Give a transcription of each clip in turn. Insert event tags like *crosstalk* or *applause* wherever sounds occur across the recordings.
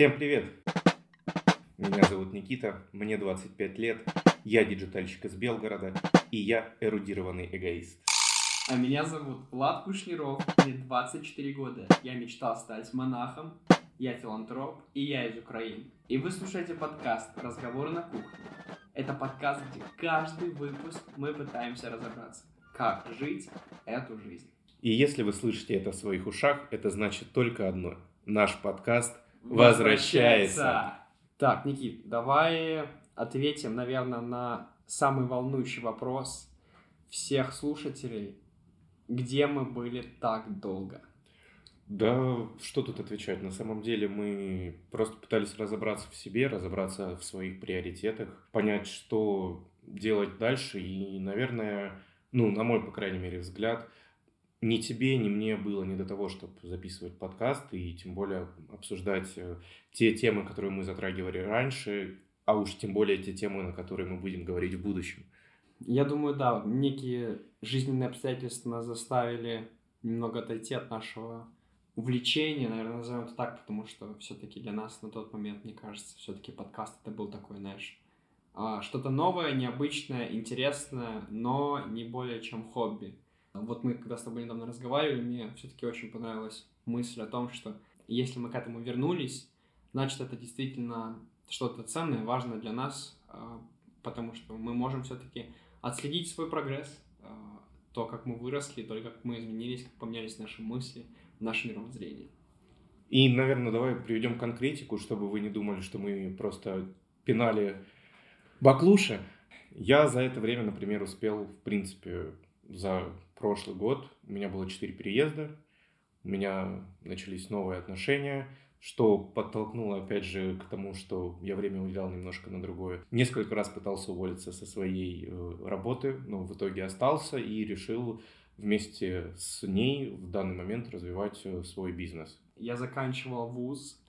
Всем привет! Меня зовут Никита, мне 25 лет, я диджитальщик из Белгорода, и я эрудированный эгоист. А меня зовут Влад Кушниров, мне 24 года. Я мечтал стать монахом, я филантроп, и я из Украины. И вы слушаете подкаст «Разговоры на кухне». Это подкаст, где каждый выпуск мы пытаемся разобраться, как жить эту жизнь. И если вы слышите это в своих ушах, это значит только одно. Наш подкаст возвращается. Так, Никит, давай ответим, наверное, на самый волнующий вопрос всех слушателей. Где мы были так долго? Да, что тут отвечать? На самом деле мы просто пытались разобраться в себе, разобраться в своих приоритетах, понять, что делать дальше. И, наверное, ну, на мой, по крайней мере, взгляд, ни тебе, ни мне было не до того, чтобы записывать подкаст и тем более обсуждать э, те темы, которые мы затрагивали раньше, а уж тем более те темы, на которые мы будем говорить в будущем. Я думаю, да, некие жизненные обстоятельства нас заставили немного отойти от нашего увлечения, наверное, назовем это так, потому что все-таки для нас на тот момент, мне кажется, все-таки подкаст это был такой, знаешь, а, что-то новое, необычное, интересное, но не более чем хобби. Вот мы когда с тобой недавно разговаривали, мне все-таки очень понравилась мысль о том, что если мы к этому вернулись, значит это действительно что-то ценное, важное для нас, а, потому что мы можем все-таки отследить свой прогресс, а, то, как мы выросли, то, как мы изменились, как поменялись наши мысли, наше мировоззрение. И, наверное, давай приведем конкретику, чтобы вы не думали, что мы просто пинали баклуши. Я за это время, например, успел, в принципе, за прошлый год у меня было 4 переезда, у меня начались новые отношения, что подтолкнуло, опять же, к тому, что я время уделял немножко на другое. Несколько раз пытался уволиться со своей э, работы, но в итоге остался и решил вместе с ней в данный момент развивать э, свой бизнес. Я заканчивал вуз,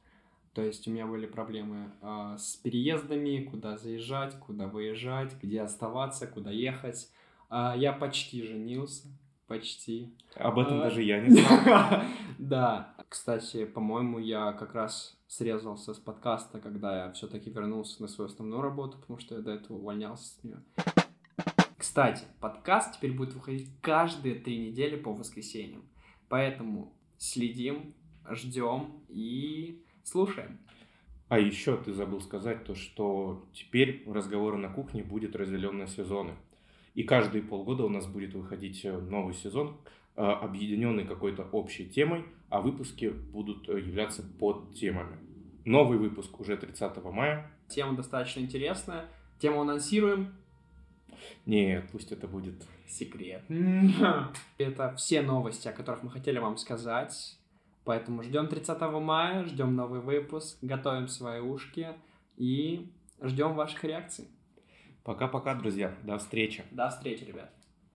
то есть у меня были проблемы э, с переездами, куда заезжать, куда выезжать, где оставаться, куда ехать. Э, я почти женился, почти. Об этом а... даже я не *laughs* знал. Да, кстати, по-моему, я как раз срезался с подкаста, когда я все-таки вернулся на свою основную работу, потому что я до этого увольнялся с нее. Кстати, подкаст теперь будет выходить каждые три недели по воскресеньям. Поэтому следим, ждем и слушаем. А еще ты забыл сказать то, что теперь разговоры на кухне будет разделен на сезоны. И каждые полгода у нас будет выходить э, новый сезон, э, объединенный какой-то общей темой, а выпуски будут э, являться под темами. Новый выпуск уже 30 мая. Тема достаточно интересная. Тему анонсируем. Нет, пусть это будет секрет. Это все новости, о которых мы хотели вам сказать. Поэтому ждем 30 мая, ждем новый выпуск, готовим свои ушки и ждем ваших реакций. Пока-пока, друзья. До встречи. До встречи, ребят.